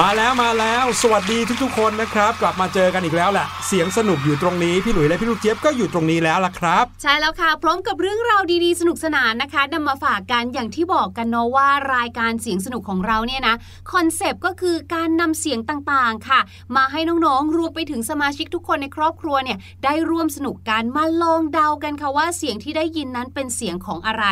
มาแล้วมาแล้ว สวัสดีทุกๆคนนะครับ กลับมาเจอกันอีกแล้วแหละเสียงสนุกอยู่ตรงนี้ พี่หลุยและพี่ลูกเจี๊ยบก็อยู่ตรงนี้แล้วล่ะครับ ใช่แล้วค่ะ พร้อมกับเรื่องราวดีๆ สนุกสนานนะคะนำมาฝากกันอย่างที่บอกกันเนาะว่ารายการเสียงสนุกของเราเนี่ยนะคอนเซปต์ก็คือการนำเสียงต่างๆค่ะ มาให้น้องๆรวมไปถึงสมาชิกทุกคนในครอบครัวเนี่ยได้ร่วมสนุกกันมาลองเดากันค่ะว่าเสียงที่ได้ยินนั้นเป็นเสียงของอะไร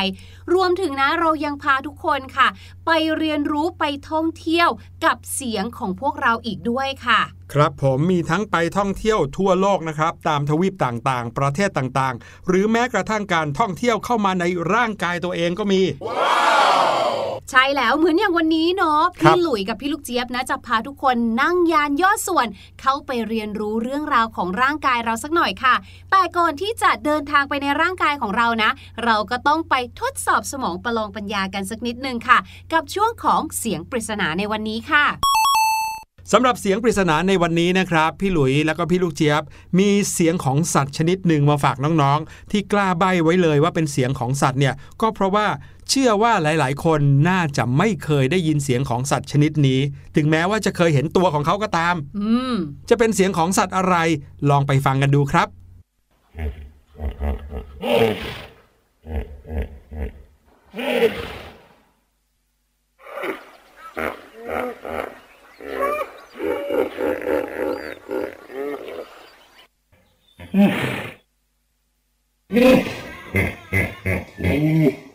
รวมถึงนะเรายังพาทุกคนค่ะ ไปเรียนรู้ไปท่องเที่ยวกับเสียงของพวกเราอีกด้วยค่ะ ครับผมมีทั้งไปท่องเที่ยวทั่วโลกนะครับ ตามทวีปต่างๆ ประเทศต่างๆ หรือแม้กระทั่งการท่องเที่ยวเข้ามาในร่างกายตัวเองก็มีใช่แล้วเหมือนอย่างวันนี้เนาะครัพี่บหลุยกับพี่ลูกเจี๊ยบนะจะพาทุกคนนั่งยานยอดส่วน เข้าไปเรียนรู้เรื่องราวของร่างกายเราสักหน่อยค่ะ แต่ก่อนที่จะเดินทางไปในร่างกายของเรานะ เราก็ต้องไปทดสอบสมองประลองปัญญากันสักนิดนึงค่ะ กับช่วงของเสียงปริศนาในวันนี้ค่ะ สำหรับเสียงปริศนาในวันนี้นะครับ พี่หลุยแล้วก็พี่ลูกเจี๊ยบ มีเสียงของสัตว์ชนิดหนึ่งมาฝากน้องๆ ที่กล้าใบ้ไว้เลยว่าเป็นเสียงของสัตว์เนี่ยก็เพราะว่าเชื่อว่าหลายๆ คนน่าจะไม่เคยได้ยินเสียงของสัตว์ชนิดนี้ ถึงแม้ว่าจะเคยเห็นตัวของเขาก็ตามอมจะเป็นเสียงของสัตว์อะไร ลองไปฟังกันดูครับ Mm-hmm.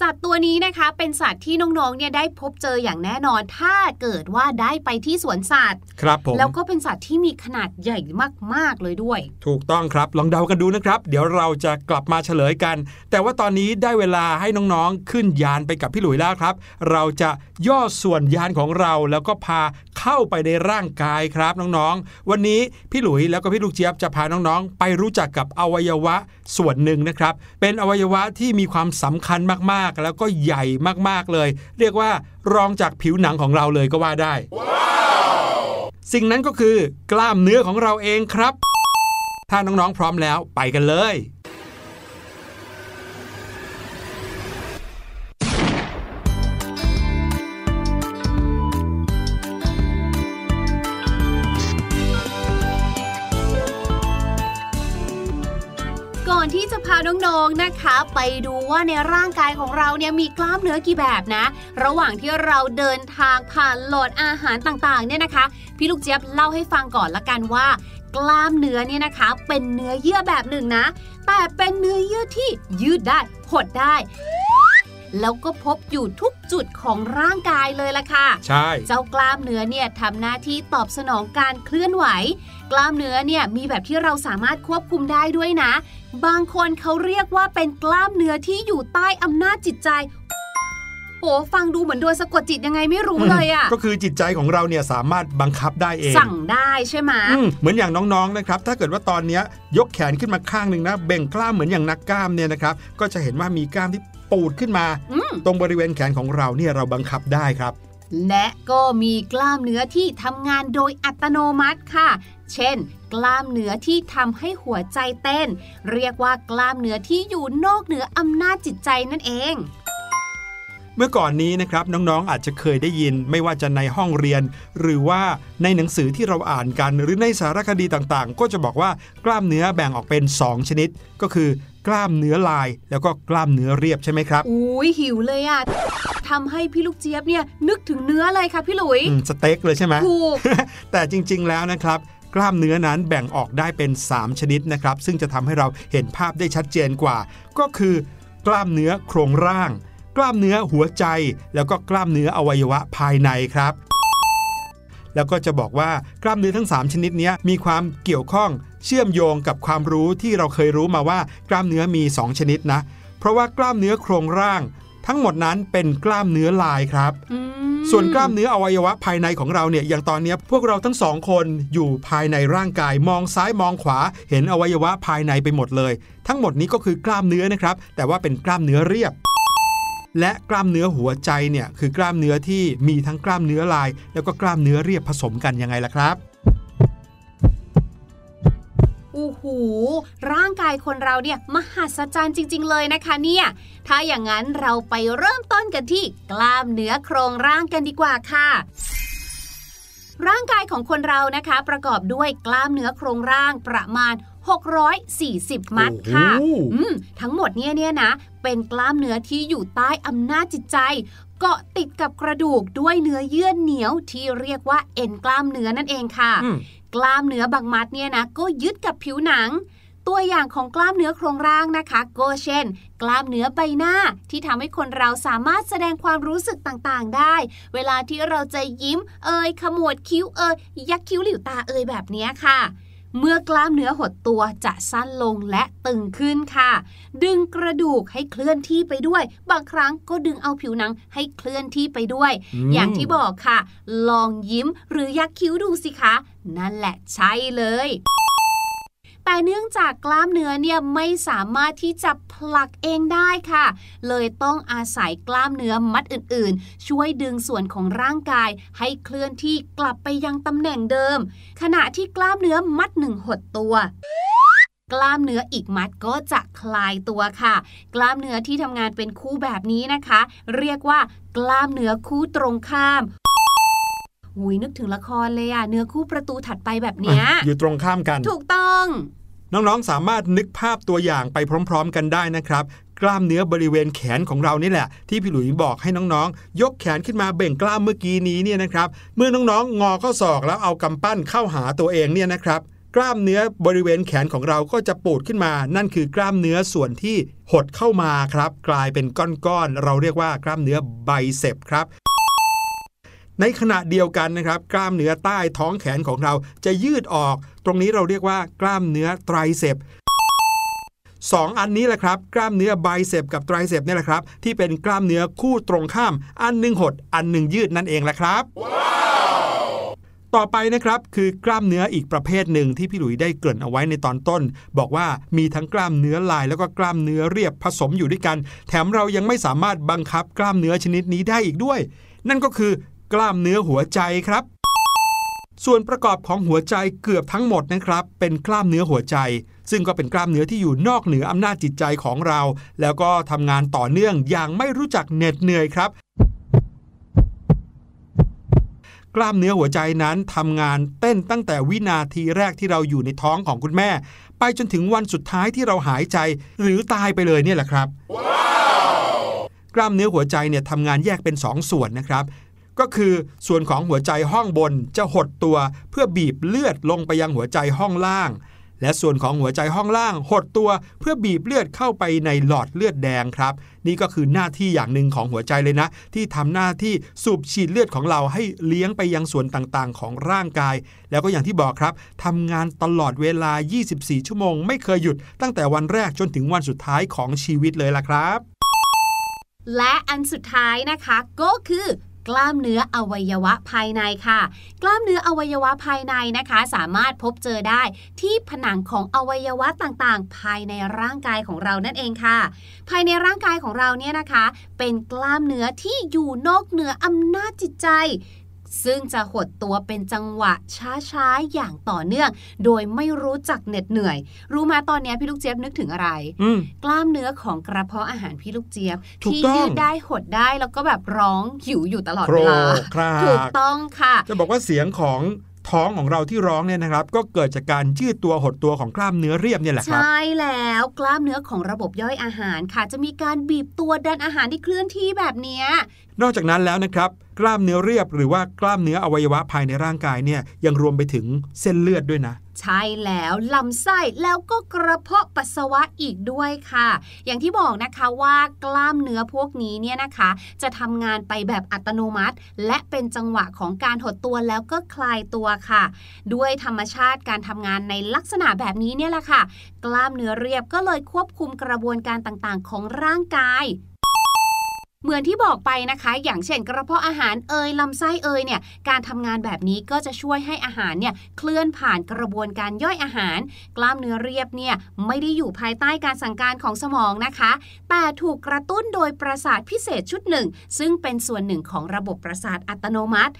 สัตว์ตัวนี้นะคะเป็นสัตว์ที่น้องๆเนี่ยได้พบเจออย่างแน่นอน ถ้าเกิดว่าได้ไปที่สวนสัตว์ ครับผม แล้วก็เป็นสัตว์ที่มีขนาดใหญ่มากๆเลยด้วย ถูกต้องครับ ลองเดากันดูนะครับ เดี๋ยวเราจะกลับมาเฉลยกัน แต่ว่าตอนนี้ได้เวลาให้น้องๆ ขึ้นยานไปกับพี่หลุยแล้วครับ เราจะย่อส่วนยานของเราแล้วก็พาเข้าไปในร่างกายครับน้องๆ วันนี้พี่หลุยแล้วก็พี่ลูกเจี๊ยบจะพาน้องๆ ไปรู้จักกับอวัยวะส่วนหนึ่งนะครับ เป็นอวัยวะที่มีความสำคัญมากๆแล้วก็ใหญ่มากๆเลย เรียกว่ารองจากผิวหนังของเราเลยก็ว่าได้ สิ่งนั้นก็คือกล้ามเนื้อของเราเองครับ ถ้าน้องๆพร้อมแล้วไปกันเลยาน้องๆนะคะ ไปดูว่าในร่างกายของเราเนี่ยมีกล้ามเนื้อกี่แบบนะ ระหว่างที่เราเดินทางผ่านโหลดอาหารต่างๆเนี่ยนะคะ พี่ลูกเจี๊ยบเล่าให้ฟังก่อนละกันว่ากล้ามเนื้อเนี่ยนะคะ เป็นเนื้อเยื่อแบบหนึ่งนะ แต่เป็นเนื้อเยื่อที่ยืดได้หดได้แล้วก็พบอยู่ทุกจุดของร่างกายเลยล่ะค่ะ ใช่ เจ้ากล้ามเนื้อเนี่ยทำหน้าที่ตอบสนองการเคลื่อนไหว กล้ามเนื้อเนี่ยมีแบบที่เราสามารถควบคุมได้ด้วยนะ บางคนเขาเรียกว่าเป็นกล้ามเนื้อที่อยู่ใต้อำนาจจิตใจโอ้ฟังดูเหมือนโดนสะกดจิตยังไงไม่รู้เลยอะก็คือจิตใจของเราเนี่ยสามารถบังคับได้เอง สั่งได้ใช่ไหมอืมเหมือนอย่างน้องๆนะครับ ถ้าเกิดว่าตอนเนี้ยยกแขนขึ้นมาข้างหนึ่งนะเบ่งกล้ามเหมือนอย่างนักกล้ามเนี่ยนะครับ ก็จะเห็นว่ามีกล้ามที่ปูดขึ้นมาอืมตรงบริเวณแขนของเราเนี่ยเราบังคับได้ครับ และก็มีกล้ามเนื้อที่ทำงานโดยอัตโนมัติค่ะ เช่น กล้ามเนื้อที่ทำให้หัวใจเต้น เรียกว่ากล้ามเนื้อที่อยู่นอกเหนืออำนาจจิตใจนั่นเองเมื่อก่อนนี้นะครับน้องๆอาจจะเคยได้ยินไม่ว่าจะในห้องเรียน หรือว่าในหนังสือที่เราอ่านกัน หรือในสารคดีต่างๆ ก็จะบอกว่ากล้ามเนื้อแบ่งออกเป็น 2 ชนิด ก็คือกล้ามเนื้อลาย แล้วก็กล้ามเนื้อเรียบใช่ไหมครับอุ้ยหิวเลยอะทำให้พี่ลูกเจี๊ยบเนี่ยนึกถึงเนื้อเลยค่ะพี่หลุยอืมสเต็กเลยใช่ไหมถูกแต่จริงๆแล้วนะครับ กล้ามเนื้อนั้นแบ่งออกได้เป็น 3 ชนิดนะครับ ซึ่งจะทำให้เราเห็นภาพได้ชัดเจนกว่า ก็คือกล้ามเนื้อโครงร่าง กล้ามเนื้อหัวใจ แล้วก็กล้ามเนื้ออวัยวะภายในครับ แล้วก็จะบอกว่ากล้ามเนื้อทั้ง 3 ชนิดนี้มีความเกี่ยวข้องเชื่อมโยงกับความรู้ที่เราเคยรู้มาว่า กล้ามเนื้อมี 2 ชนิดนะ เพราะว่ากล้ามเนื้อโครงร่าง ทั้งหมดนั้นเป็นกล้ามเนื้อลายครับอืมส่วนกล้ามเนื้ออวัยวะภายในของเราเนี่ยอย่างตอนเนี้ยพวกเราทั้งสองคนอยู่ภายในร่างกายมองซ้ายมองขวา เห็นอวัยวะภายในไปหมดเลย ทั้งหมดนี้ก็คือกล้ามเนื้อนะครับ แต่ว่าเป็นกล้ามเนื้อเรียบ และกล้ามเนื้อหัวใจเนี่ยคือกล้ามเนื้อที่มีทั้งกล้ามเนื้อลาย แล้วก็กล้ามเนื้อเรียบผสมกันยังไงล่ะครับโอ้โหร่างกายคนเราเนี่ยมหัศจรรย์จริง ๆ เลยนะคะเนี่ยถ้าอย่างนั้นเราไปเริ่มต้นกันที่กล้ามเนื้อโครงร่างกันดีกว่าค่ะร่างกายของคนเรานะคะ ประกอบด้วยกล้ามเนื้อโครงร่างประมาณ 640 มัดค่ะโอ้โหอืมทั้งหมดเนี่ยเนี่ยนะ เป็นกล้ามเนื้อที่อยู่ใต้อำนาจจิตใจ เกาะติดกับกระดูกด้วยเนื้อเยื่อเหนียวที่เรียกว่าเอ็นกล้ามเนื้อนั่นเองค่ะอืม กล้ามเนื้อบางมัดเนี่ยนะก็ยึดกับผิวหนัง ตัวอย่างของกล้ามเนื้อโครงร่างนะคะ ก็เช่น กล้ามเนื้อใบหน้าที่ทำให้คนเราสามารถแสดงความรู้สึกต่างๆ ได้ เวลาที่เราจะยิ้มเอ่ยขมวดคิ้วเอ่ยยักคิ้วหลิวตาเอ่ยแบบเนี้ยค่ะเมื่อกล้ามเนื้อหดตัวจะสั้นลงและตึงขึ้นค่ะ ดึงกระดูกให้เคลื่อนที่ไปด้วย บางครั้งก็ดึงเอาผิวหนังให้เคลื่อนที่ไปด้วยอืมอย่างที่บอกค่ะ ลองยิ้มหรือยักคิ้วดูสิคะ นั่นแหละใช่เลยแต่เนื่องจากกล้ามเนื้อเนี่ยไม่สามารถที่จะผลักเองได้ค่ะ เลยต้องอาศัยกล้ามเนื้อมัดอื่นๆ ช่วยดึงส่วนของร่างกายให้เคลื่อนที่กลับไปยังตำแหน่งเดิม ขณะที่กล้ามเนื้อมัดหนึ่งหดตัวกล้ามเนื้ออีกมัดก็จะคลายตัวค่ะ กล้ามเนื้อที่ทำงานเป็นคู่แบบนี้นะคะ เรียกว่ากล้ามเนื้อคู่ตรงข้าม หุยนึกถึงละครเลยอะเนื้อคู่ประตูถัดไปแบบเนี้ยอยู่ตรงข้ามกัน ถูกต้อง น้องๆสามารถนึกภาพตัวอย่างไปพร้อม ๆ กันได้นะครับกล้ามเนื้อบริเวณแขนของเรานี่แหละ ที่พี่หลุยบอกให้น้องๆ ยกแขนขึ้นมาเบ่งกล้ามเมื่อกี้นี้เนี่ยนะครับ เมื่อน้องๆ งอข้อศอกแล้วเอากำปั้นเข้าหาตัวเองเนี่ยนะครับ กล้ามเนื้อบริเวณแขนของเราก็จะปูดขึ้นมา นั่นคือกล้ามเนื้อส่วนที่หดเข้ามาครับ กลายเป็นก้อนๆเราเรียกว่ากล้ามเนื้อไบเซปครับ ในขณะเดียวกันนะครับ กล้ามเนื้อใต้ท้องแขนของเราจะยืดออก ตรงนี้เราเรียกว่ากล้ามเนื้อ triceps สองอันนี้แหละครับ กล้ามเนื้อ biceps กับ triceps เนี่ยแหละครับ ที่เป็นกล้ามเนื้อคู่ตรงข้าม อันหนึ่งหด อันหนึ่งยืดนั่นเองแหละครับต่อไปนะครับคือกล้ามเนื้ออีกประเภทหนึ่งที่พี่หลุยได้เกริ่นเอาไว้ในตอนต้น บอกว่ามีทั้งกล้ามเนื้อลายแล้วก็กล้ามเนื้อเรียบผสมอยู่ด้วยกัน แถมเรายังไม่สามารถบังคับกล้ามเนื้อชนิดนี้ได้อีกด้วย นั่นก็คือ กล้ามเนื้อหัวใจครับ ส่วนประกอบของหัวใจเกือบทั้งหมดนะครับ เป็นกล้ามเนื้อหัวใจ ซึ่งก็เป็นกล้ามเนื้อที่อยู่นอกเหนืออำนาจจิตใจของเรา แล้วก็ทำงานต่อเนื่องอย่างไม่รู้จักเหน็ดเหนื่อยครับกล้ามเนื้อหัวใจนั้นทำงานเต้นตั้งแต่วินาทีแรกที่เราอยู่ในท้องของคุณแม่ ไปจนถึงวันสุดท้ายที่เราหายใจหรือตายไปเลยเนี่ยแหละครับกล้ามเนื้อหัวใจเนี่ยทำงานแยกเป็นสองส่วนนะครับ ก็คือส่วนของหัวใจห้องบนจะหดตัวเพื่อบีบเลือดลงไปยังหัวใจห้องล่าง และส่วนของหัวใจห้องล่างหดตัวเพื่อบีบเลือดเข้าไปในหลอดเลือดแดงครับ นี่ก็คือหน้าที่อย่างหนึ่งของหัวใจเลยนะ ที่ทำหน้าที่สูบฉีดเลือดของเราให้เลี้ยงไปยังส่วนต่างๆ ของร่างกาย แล้วก็อย่างที่บอกครับทำงานตลอดเวลา 24 ชั่วโมง ไม่เคยหยุดตั้งแต่วันแรกจนถึงวันสุดท้ายของชีวิตเลยล่ะครับ และอันสุดท้ายนะคะก็คือ กล้ามเนื้ออวัยวะภายในค่ะ กล้ามเนื้ออวัยวะภายในนะคะ สามารถพบเจอได้ที่ผนังของอวัยวะต่างๆ ภายในร่างกายของเรานั่นเองค่ะ ภายในร่างกายของเราเนี่ยนะคะ เป็นกล้ามเนื้อที่อยู่นอกเหนืออำนาจจิตใจ ซึ่งจะหดตัวเป็นจังหวะช้าๆอย่างต่อเนื่อง โดยไม่รู้จักเหน็ดเหนื่อย รู้มาตอนนี้พี่ลูกเจี๊ยบนึกถึงอะไรอืมกล้ามเนื้อของกระเพาะอาหารพี่ลูกเจี๊ยบถูกที่ต้องยืดได้หดได้แล้วก็แบบร้องหิวอยู่ตลอดโครเวลาคราถูกกต้องค่ะ จะบอกว่าเสียงของ ท้องของเราที่ร้องเนี่ยนะครับ ก็เกิดจากการยืดตัวหดตัวของกล้ามเนื้อเรียบเนี่ยแหละครับ ใช่แล้วกล้ามเนื้อของระบบย่อยอาหารค่ะ จะมีการบีบตัวดันอาหารที่เคลื่อนที่แบบเนี้ยนอกจากนั้นแล้วนะครับกล้ามเนื้อเรียบหรือว่ากล้ามเนื้ออวัยวะภายในร่างกายเนี่ยยังรวมไปถึงเส้นเลือดด้วยนะ ใช่แล้วลำไส้แล้วก็กระเพาะปัสสาวะอีกด้วยค่ะ อย่างที่บอกนะคะว่ากล้ามเนื้อพวกนี้เนี่ยนะคะ จะทำงานไปแบบอัตโนมัติ และเป็นจังหวะของการหดตัวแล้วก็คลายตัวค่ะ ด้วยธรรมชาติการทำงานในลักษณะแบบนี้เนี่ยแหละค่ะ กล้ามเนื้อเรียบก็เลยควบคุมกระบวนการต่างๆ ของร่างกาย เหมือนที่บอกไปนะคะ อย่างเช่นกระเพาะอาหารเอยลำไส้เอยเนี่ยการทำงานแบบนี้ก็จะช่วยให้อาหารเนี่ยเคลื่อนผ่านกระบวนการย่อยอาหาร กล้ามเนื้อเรียบเนี่ยไม่ได้อยู่ภายใต้การสั่งการของสมองนะคะ แต่ถูกกระตุ้นโดยประสาทพิเศษชุดหนึ่ง ซึ่งเป็นส่วนหนึ่งของระบบประสาทอัตโนมัติ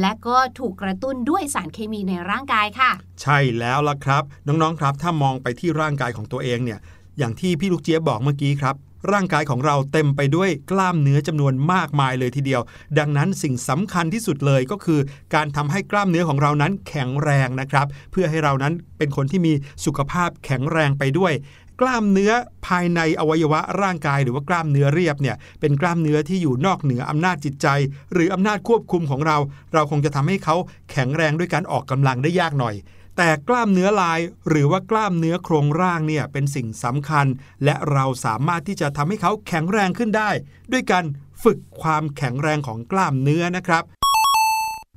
และก็ถูกกระตุ้นด้วยสารเคมีในร่างกายค่ะ ใช่แล้วล่ะครับ น้องๆครับ ถ้ามองไปที่ร่างกายของตัวเองเนี่ยอย่างที่พี่ลูกเจี๊ยบบอกเมื่อกี้ครับ ร่างกายของเราเต็มไปด้วยกล้ามเนื้อจำนวนมากมายเลยทีเดียว ดังนั้นสิ่งสำคัญที่สุดเลยก็คือ การทำให้กล้ามเนื้อของเรานั้นแข็งแรงนะครับ เพื่อให้เรานั้นเป็นคนที่มีสุขภาพแข็งแรงไปด้วยกล้ามเนื้อภายในอวัยวะร่างกายหรือว่ากล้ามเนื้อเรียบเนี่ยเป็นกล้ามเนื้อที่อยู่นอกเหนืออำนาจจิตใจ หรืออำนาจควบคุมของเรา เราคงจะทำให้เขาแข็งแรงด้วยการออกกำลังได้ยากหน่อย แต่กล้ามเนื้อลายหรือว่ากล้ามเนื้อโครงร่างเนี่ยเป็นสิ่งสำคัญ และเราสามารถที่จะทำให้เขาแข็งแรงขึ้นได้ ด้วยการฝึกความแข็งแรงของกล้ามเนื้อนะครับ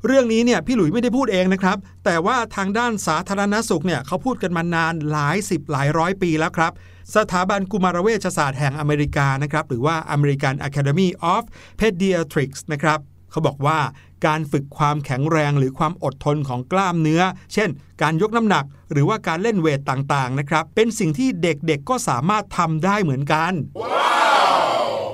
เรื่องนี้เนี่ยพี่หลุยไม่ได้พูดเองนะครับ แต่ว่าทางด้านสาธารณสุขเนี่ยเขาพูดกันมานานหลายสิบหลายร้อยปีแล้วครับ สถาบันกุมารเวชศาสตร์แห่งอเมริกานะครับหรือว่า American Academy of Pediatrics นะครับเขาบอกว่า การฝึกความแข็งแรงหรือความอดทนของกล้ามเนื้อ เช่น การยกน้ำหนัก หรือว่าการเล่นเวทต่างๆนะครับ เป็นสิ่งที่เด็กๆก็สามารถทำได้เหมือนกัน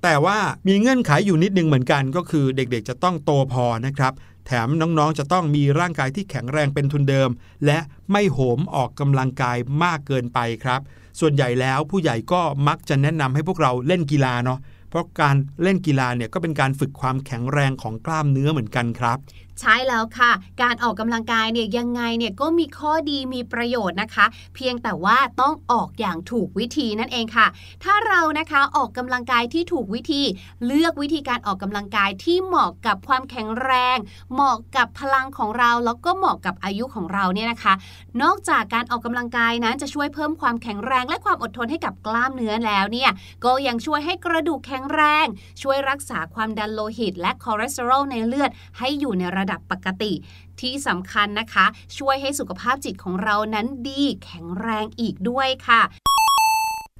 แต่ว่ามีเงื่อนไขอยู่นิดนึงเหมือนกันก็คือเด็กๆจะต้องโตพอนะครับ แถมน้องๆจะต้องมีร่างกายที่แข็งแรงเป็นทุนเดิม และไม่โหมออกกำลังกายมากเกินไปครับ ส่วนใหญ่แล้วผู้ใหญ่ก็มักจะแนะนำให้พวกเราเล่นกีฬาเนาะ เพราะการเล่นกีฬาเนี่ยก็เป็นการฝึกความแข็งแรงของกล้ามเนื้อเหมือนกันครับ ใช่แล้วค่ะ การออกกำลังกายเนี่ยยังไงเนี่ยก็มีข้อดีมีประโยชน์นะคะ เพียงแต่ว่าต้องออกอย่างถูกวิธีนั่นเองค่ะ ถ้าเรานะคะออกกำลังกายที่ถูกวิธี เลือกวิธีการออกกำลังกายที่เหมาะกับความแข็งแรง เหมาะกับพลังของเราแล้วก็เหมาะกับอายุของเราเนี่ยนะคะ นอกจากการออกกำลังกายนั้นจะช่วยเพิ่มความแข็งแรง และความอดทนให้กับกล้ามเนื้อแล้วเนี่ยก็ยังช่วยให้กระดูกแข็งแรง ช่วยรักษาความดันโลหิต และคอเลสเตอรอลในเลือดให้อยู่ในระดับปกติ ที่สำคัญนะคะ ช่วยให้สุขภาพจิตของเรานั้นดีแข็งแรงอีกด้วยค่ะ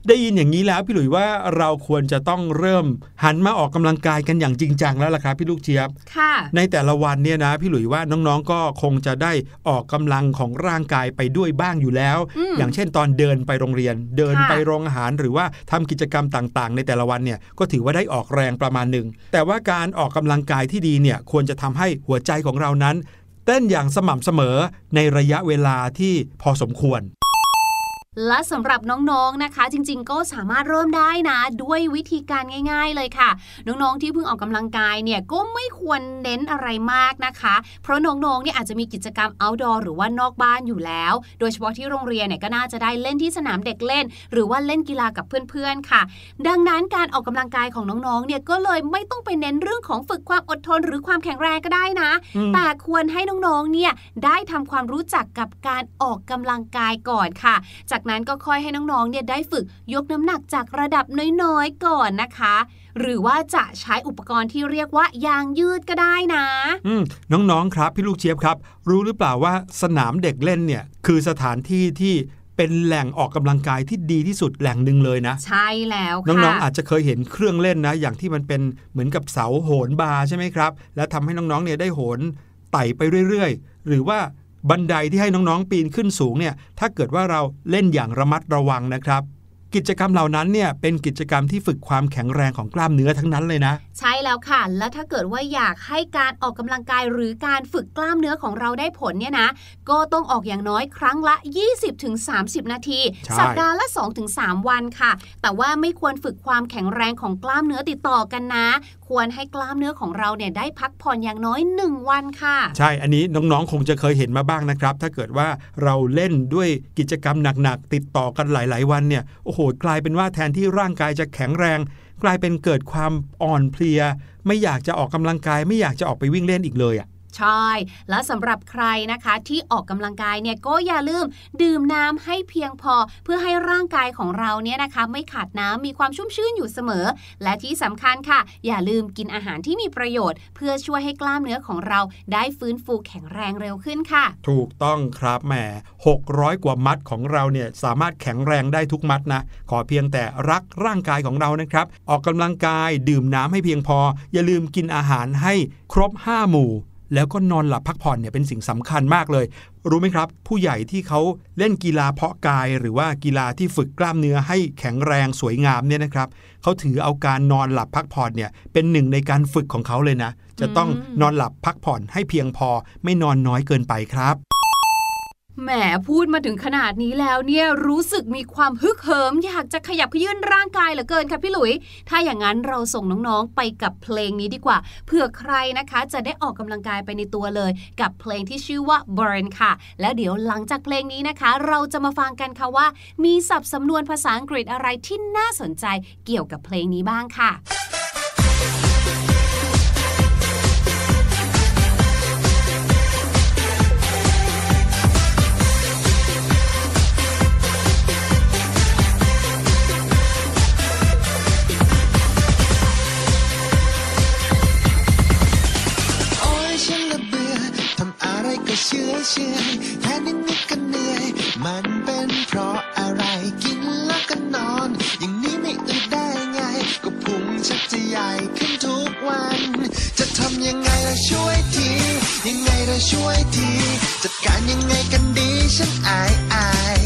ได้ยินอย่างนี้แล้วพี่หลุยว่าเราควรจะต้องเริ่มหันมาออกกำลังกายกันอย่างจริงจังแล้วล่ะครับพี่ลูกเจี๊ยบค่ะ ในแต่ละวันเนี่ยนะพี่หลุยว่าน้องๆก็คงจะได้ออกกำลังของร่างกายไปด้วยบ้างอยู่แล้วอืมอย่างเช่นตอนเดินไปโรงเรียน เดินค่ะไปโรงอาหารหรือว่าทำกิจกรรมต่างๆ ในแต่ละวันเนี่ยก็ถือว่าได้ออกแรงประมาณหนึ่งแต่ว่าการออกกำลังกายที่ดีเนี่ยควรจะทำให้หัวใจของเรานั้นเต้นอย่างสม่ำเสมอในระยะเวลาที่พอสมควร และสำหรับน้องๆนะคะ จริง ๆ ก็สามารถเริ่มได้นะ ด้วยวิธีการง่าย ๆ เลยค่ะ น้องๆที่เพิ่งออกกำลังกายเนี่ยก็ไม่ควรเน้นอะไรมากนะคะ เพราะน้องๆเนี่ยอาจจะมีกิจกรรม outdoor หรือว่านอกบ้านอยู่แล้ว โดยเฉพาะที่โรงเรียนเนี่ยก็น่าจะได้เล่นที่สนามเด็กเล่น หรือว่าเล่นกีฬากับเพื่อนๆค่ะ ดังนั้นการออกกำลังกายของน้องๆเนี่ยก็เลยไม่ต้องไปเน้นเรื่องของฝึกความอดทน หรือความแข็งแรงก็ได้นะอืมแต่ควรให้น้องๆเนี่ยได้ทำความรู้จักกับการออกกำลังกายก่อนค่ะจากนั้นก็ค่อยให้น้องๆเนี่ยได้ฝึกยกน้ำหนักจากระดับน้อยๆก่อนนะคะ หรือว่าจะใช้อุปกรณ์ที่เรียกว่ายางยืดก็ได้นะอืมน้องๆครับพี่ลูกเชียบครับ รู้หรือเปล่าว่าสนามเด็กเล่นเนี่ยคือสถานที่ที่เป็นแหล่งออกกำลังกายที่ดีที่สุดแหล่งหนึ่งเลยนะ ใช่แล้วค่ะน้องๆอาจจะเคยเห็นเครื่องเล่นนะ อย่างที่มันเป็นเหมือนกับเสาโหนบาร์ใช่ไหมครับ และทำให้น้องๆเนี่ยได้โหนไต่ไปเรื่อยๆ หรือว่า บันไดที่ให้น้องๆปีนขึ้นสูงเนี่ยถ้าเกิดว่าเราเล่นอย่างระมัดระวังนะครับกิจกรรมเหล่านั้นเนี่ยเป็นกิจกรรมที่ฝึกความแข็งแรงของกล้ามเนื้อทั้งนั้นเลยนะ ใช่แล้วค่ะ และถ้าเกิดว่าอยากให้การออกกำลังกายหรือการฝึกกล้ามเนื้อของเราได้ผลเนี่ยนะ ก็ต้องออกอย่างน้อยครั้งละ 20-30 นาทีใช่สัปดาห์ละ 2-3 วันค่ะ แต่ว่าไม่ควรฝึกความแข็งแรงของกล้ามเนื้อติดต่อกันนะ ควรให้กล้ามเนื้อของเราเนี่ยได้พักผ่อนอย่างน้อย 1 วันค่ะ ใช่อันนี้น้องๆคงจะเคยเห็นมาบ้างนะครับ ถ้าเกิดว่าเราเล่นด้วยกิจกรรมหนักๆติดต่อกันหลาย ๆ วันเนี่ยโอ้โหกลายเป็นว่าแทนที่ร่างกายจะแข็งแรง กลายเป็นเกิดความอ่อนเพลีย ไม่อยากจะออกกำลังกาย ไม่อยากจะออกไปวิ่งเล่นอีกเลยอะ ใช่ และสำหรับใครนะคะที่ออกกำลังกายเนี่ยก็อย่าลืมดื่มน้ำให้เพียงพอ เพื่อให้ร่างกายของเราเนี่ยนะคะ ไม่ขาดน้ำมีความชุ่มชื่นอยู่เสมอ และที่สำคัญค่ะ อย่าลืมกินอาหารที่มีประโยชน์ เพื่อช่วยให้กล้ามเนื้อของเราได้ฟื้นฟูแข็งแรงเร็วขึ้นค่ะ ถูกต้องครับแหม600 กว่ามัดของเราเนี่ยสามารถแข็งแรงได้ทุกมัดนะขอเพียงแต่รักร่างกายของเรานะครับ ออกกำลังกายดื่มน้ำให้เพียงพอ อย่าลืมกินอาหารให้ครบ 5 หมู่ แล้วก็นอนหลับพักผ่อนเนี่ยเป็นสิ่งสำคัญมากเลย รู้ไหมครับ ผู้ใหญ่ที่เขาเล่นกีฬาเพาะกาย หรือว่ากีฬาที่ฝึกกล้ามเนื้อให้แข็งแรงสวยงามเนี่ยนะครับเขาถือเอาการนอนหลับพักผ่อนเนี่ยเป็นหนึ่งในการฝึกของเขาเลยนะ จะต้องนอนหลับพักผ่อนให้เพียงพอไม่นอนน้อยเกินไปครับ แหมพูดมาถึงขนาดนี้แล้วเนี่ยรู้สึกมีความฮึกเหิม อยากจะขยับขยื่นร่างกายเหลือเกินค่ะพี่หลุย ถ้าอย่างนั้นเราส่งน้องๆไปกับเพลงนี้ดีกว่าเผื่อใครนะคะ จะได้ออกกำลังกายไปในตัวเลย กับเพลงที่ชื่อว่า Burn ค่ะ แล้วเดี๋ยวหลังจากเพลงนี้นะคะ เราจะมาฟังกันค่ะว่า มีศัพท์สำนวนภาษาอังกฤษอะไรที่น่าสนใจเกี่ยวกับเพลงนี้บ้างค่ะ เชื่อเชื่อแค่นิดนิดก็เหนื่อย มันเป็นเพราะอะไรกินแล้วก็นอน อย่างนี้ไม่อึดได้ไง ก็พุงชักจะใหญ่ขึ้นทุกวัน จะทำยังไงล่ะช่วยที ยังไงล่ะช่วยที จัดการยังไงกันดีฉันอายอาย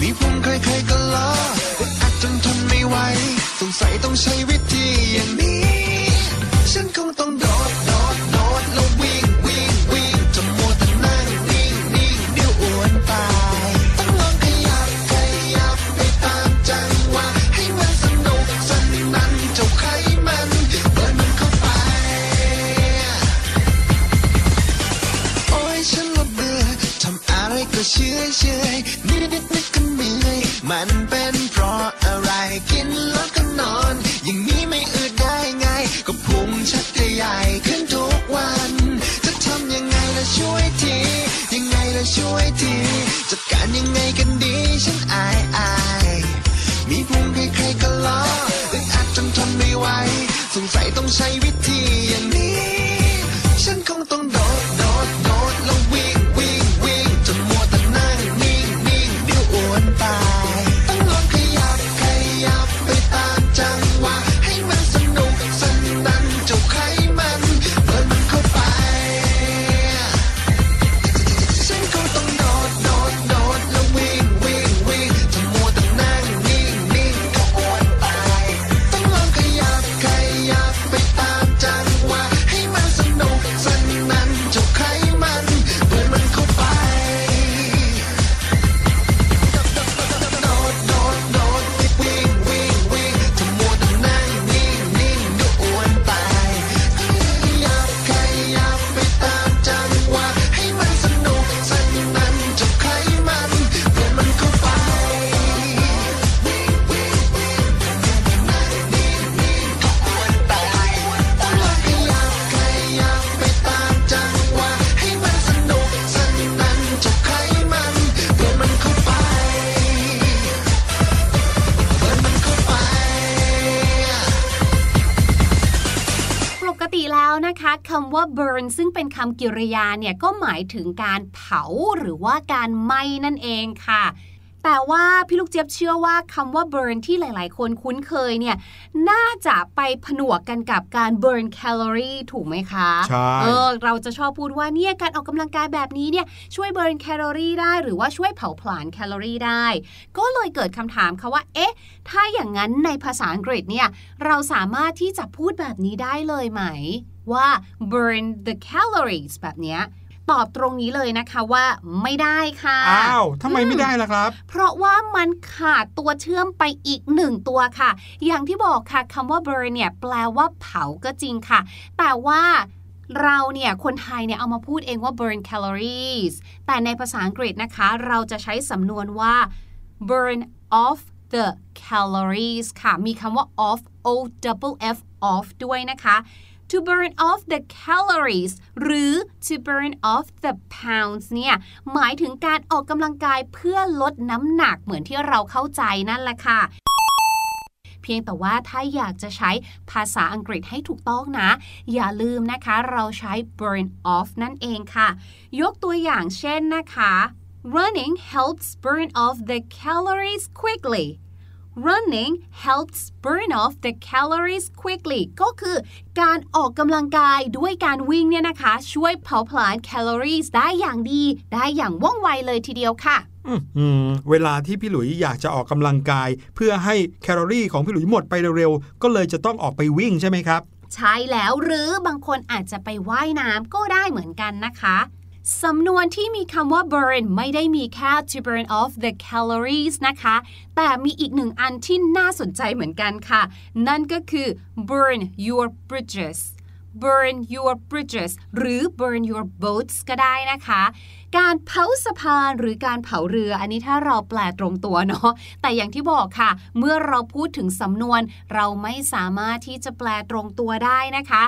มีพุงใครๆก็ล้ออึดอัดจนทนไม่ไหวสงสัยต้องใช้วิธี คะคำว่า burn ซึ่งเป็นคำกริยาเนี่ยก็หมายถึงการเผาหรือว่าการไหม้นั่นเองค่ะแต่ว่าพี่ลูกเจี๊ยบเชื่อว่าคำว่า burn ที่หลาย ๆ คนคุ้นเคยเนี่ย น่าจะไปผนวกกันกับการ burn calorie ถูกไหมคะ ใช่ เออ เราจะชอบพูดว่าเนี่ยการออกกำลังกายแบบนี้เนี่ย ช่วย burn แคลอรี่ได้ หรือว่าช่วยเผาผลาญแคลอรี่ได้ ก็เลยเกิดคำถามค่ะว่า เอ๊ะ ถ้าอย่างนั้นในภาษาอังกฤษเนี่ย เราสามารถที่จะพูดแบบนี้ได้เลยไหม ว่า burn the calories แบบเนี้ยตอบตรงนี้เลยนะคะว่าไม่ได้ค่ะ อ้าวทำไมไม่ได้ล่ะครับ เพราะว่ามันขาดตัวเชื่อมไปอีกหนึ่งตัวค่ะ อย่างที่บอกค่ะคำว่า burn เนี่ยแปลว่าเผาก็จริงค่ะ แต่ว่าเราเนี่ยคนไทยเนี่ยเอามาพูดเองว่า burn calories แต่ในภาษาอังกฤษนะคะ เราจะใช้สำนวนว่า burn off the calories ค่ะ มีคำว่า off o double f off ด้วยนะคะ to burn off the calories หรือ to burn off the pounds เนี่ยหมายถึงการออกกำลังกายเพื่อลดน้ำหนักเหมือนที่เราเข้าใจนั่นแหละค่ะเพียงแต่ว่าถ้าอยากจะใช้ภาษาอังกฤษให้ถูกต้องนะ อย่าลืมนะคะเราใช้ burn off นั่นเองค่ะ ยกตัวอย่างเช่นนะคะ running helps burn off the calories quickly running helps burn off the calories quickly ก็คือการออกกำลังกายด้วยการวิ่งเนี่ยนะคะ ช่วยเผาผลาญแคลอรี่ได้อย่างดี ได้อย่างว่องไวเลยทีเดียวค่ะอื้อหือเวลาที่พี่หลุยอยากจะออกกำลังกาย เพื่อให้แคลอรี่ของพี่หลุยหมดไปเร็วๆ ก็เลยจะต้องออกไปวิ่งใช่ไหมครับ ใช่แล้วหรือบางคนอาจจะไปว่ายน้ำก็ได้เหมือนกันนะคะ สำนวนที่มีคำว่า burn ไม่ได้มีแค่ to burn off the calories นะคะ แต่มีอีกหนึ่งอันที่น่าสนใจเหมือนกันค่ะ นั่นก็คือ burn your bridges burn your bridges หรือ burn your boats ก็ได้นะคะ การเผาสะพานหรือการเผาเรือ อันนี้ถ้าเราแปลตรงตัวเนาะแต่อย่างที่บอกค่ะ เมื่อเราพูดถึงสำนวน เราไม่สามารถที่จะแปลตรงตัวได้นะคะ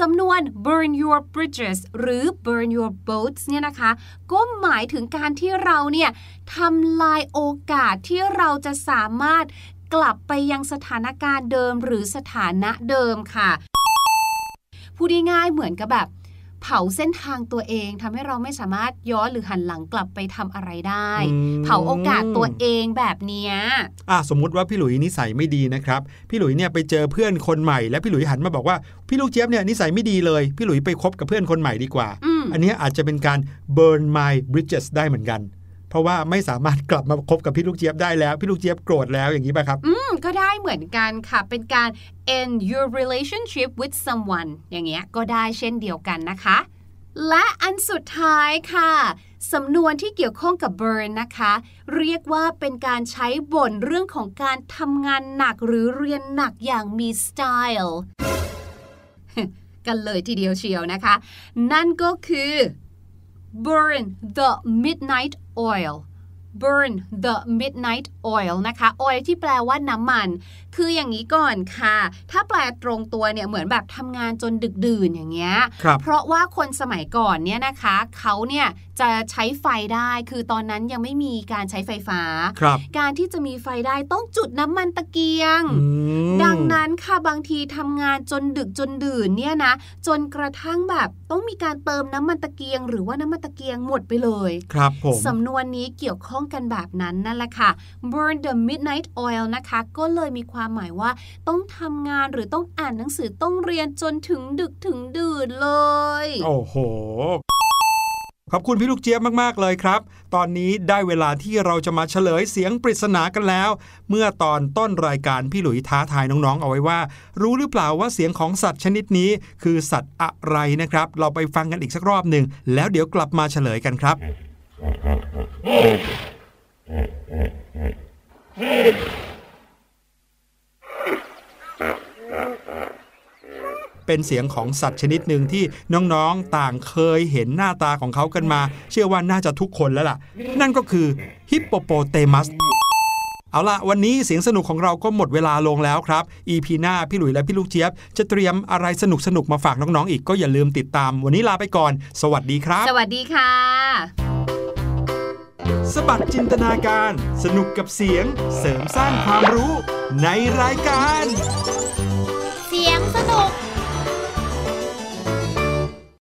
สำนวน burn your bridges หรือ burn your boats เนี่ยนะคะก็หมายถึงการที่เราเนี่ยทำลายโอกาสที่เราจะสามารถกลับไปยังสถานการณ์เดิมหรือสถานะเดิมค่ะพูดง่ายๆเหมือนกับแบบ เผาเส้นทางตัวเองทำให้เราไม่สามารถย้อนหรือหันหลังกลับไปทำอะไรได้อืมเผาโอกาสตัวเองแบบเนี้ยอะสมมุติว่าพี่หลุยนิสัยไม่ดีนะครับ พี่หลุยเนี่ยไปเจอเพื่อนคนใหม่ แล้วพี่หลุยหันมาบอกว่าพี่ลูกเจี๊ยบเนี่ยนิสัยไม่ดีเลย พี่หลุยไปคบกับเพื่อนคนใหม่ดีกว่าอืมอันนี้อาจจะเป็นการ burn my bridges ได้เหมือนกันเพ ราะว่าไม่สามารถกลับมาคบกับพี่ลูกเจี๊ยบได้แล้ว พี่ลูกเจี๊ยบโกรธแล้วอย่างนี้ป่ะครับ อืมก็ได้เหมือนกันค่ะ เป็นการ end your relationship with someone อย่างเงี้ยก็ได้เช่นเดียวกันนะคะ และอันสุดท้ายค่ะสำนวนที่เกี่ยวข้องกับ burn นะคะ เรียกว่าเป็นการใช้บ่นเรื่องของการทำงานหนักหรือเรียนหนักอย่างมีสไตล์กันเลยทีเดียวเชียวนะคะ นั่นก็คือ burn the midnight oil burn the midnight oil นะคะ oil ที่แปลว่าน้ำมัน คืออย่างนี้ก่อนค่ะ ถ้าแปลตรงตัวเนี่ยเหมือนแบบทำงานจนดึกดื่นอย่างเงี้ยครับเพราะว่าคนสมัยก่อนเนี่ยนะคะ เขาเนี่ย จะใช้ไฟได้ คือตอนนั้นยังไม่มีการใช้ไฟฟ้าครับการที่จะมีไฟได้ต้องจุดน้ำมันตะเกียงอืมดังนั้นค่ะบางทีทำงานจนดึกจนดื่นเนี่ยนะ จนกระทั่งแบบต้องมีการเติมน้ำมันตะเกียง หรือว่าน้ำมันตะเกียงหมดไปเลย ครับผมสำนวนนี้เกี่ยวข้องกันแบบนั้นนั่นแหละค่ะ burn the midnight oil นะคะ ก็เลยมีความหมายว่าต้องทำงานหรือต้องอ่านหนังสือต้องเรียนจนถึงดึกถึงดื่นเลย โอ้โห ขอบคุณพี่ลูกเจี๊ยบมาก ๆ เลยครับ ตอนนี้ได้เวลาที่เราจะมาเฉลยเสียงปริศนากันแล้ว เมื่อตอนต้นรายการพี่หลุยท้าทายน้องๆ เอาไว้ว่า รู้หรือเปล่าว่าเสียงของสัตว์ชนิดนี้ คือสัตว์อะไรนะครับ เราไปฟังกันอีกสักรอบหนึ่งแล้วเดี๋ยวกลับมาเฉลยกันครับ เป็นเสียงของสัตว์ชนิดหนึ่งที่น้องๆต่างเคยเห็นหน้าตาของเขากันมา เชื่อว่าน่าจะทุกคนแล้วล่ะ นั่นก็คือฮิปโปโปเตมัสเอาล่ะวันนี้เสียงสนุกของเราก็หมดเวลาลงแล้วครับ EP หน้าพี่หลุยและพี่ลูกเจี๊ยบ จะเตรียมอะไรสนุกสนุกๆมาฝากน้องๆอีกก็อย่าลืมติดตาม วันนี้ลาไปก่อน สวัสดีครับ สวัสดีค่ะ สบัดจินตนาการ สนุกกับเสียง เสริมสร้างความรู้ในรายการ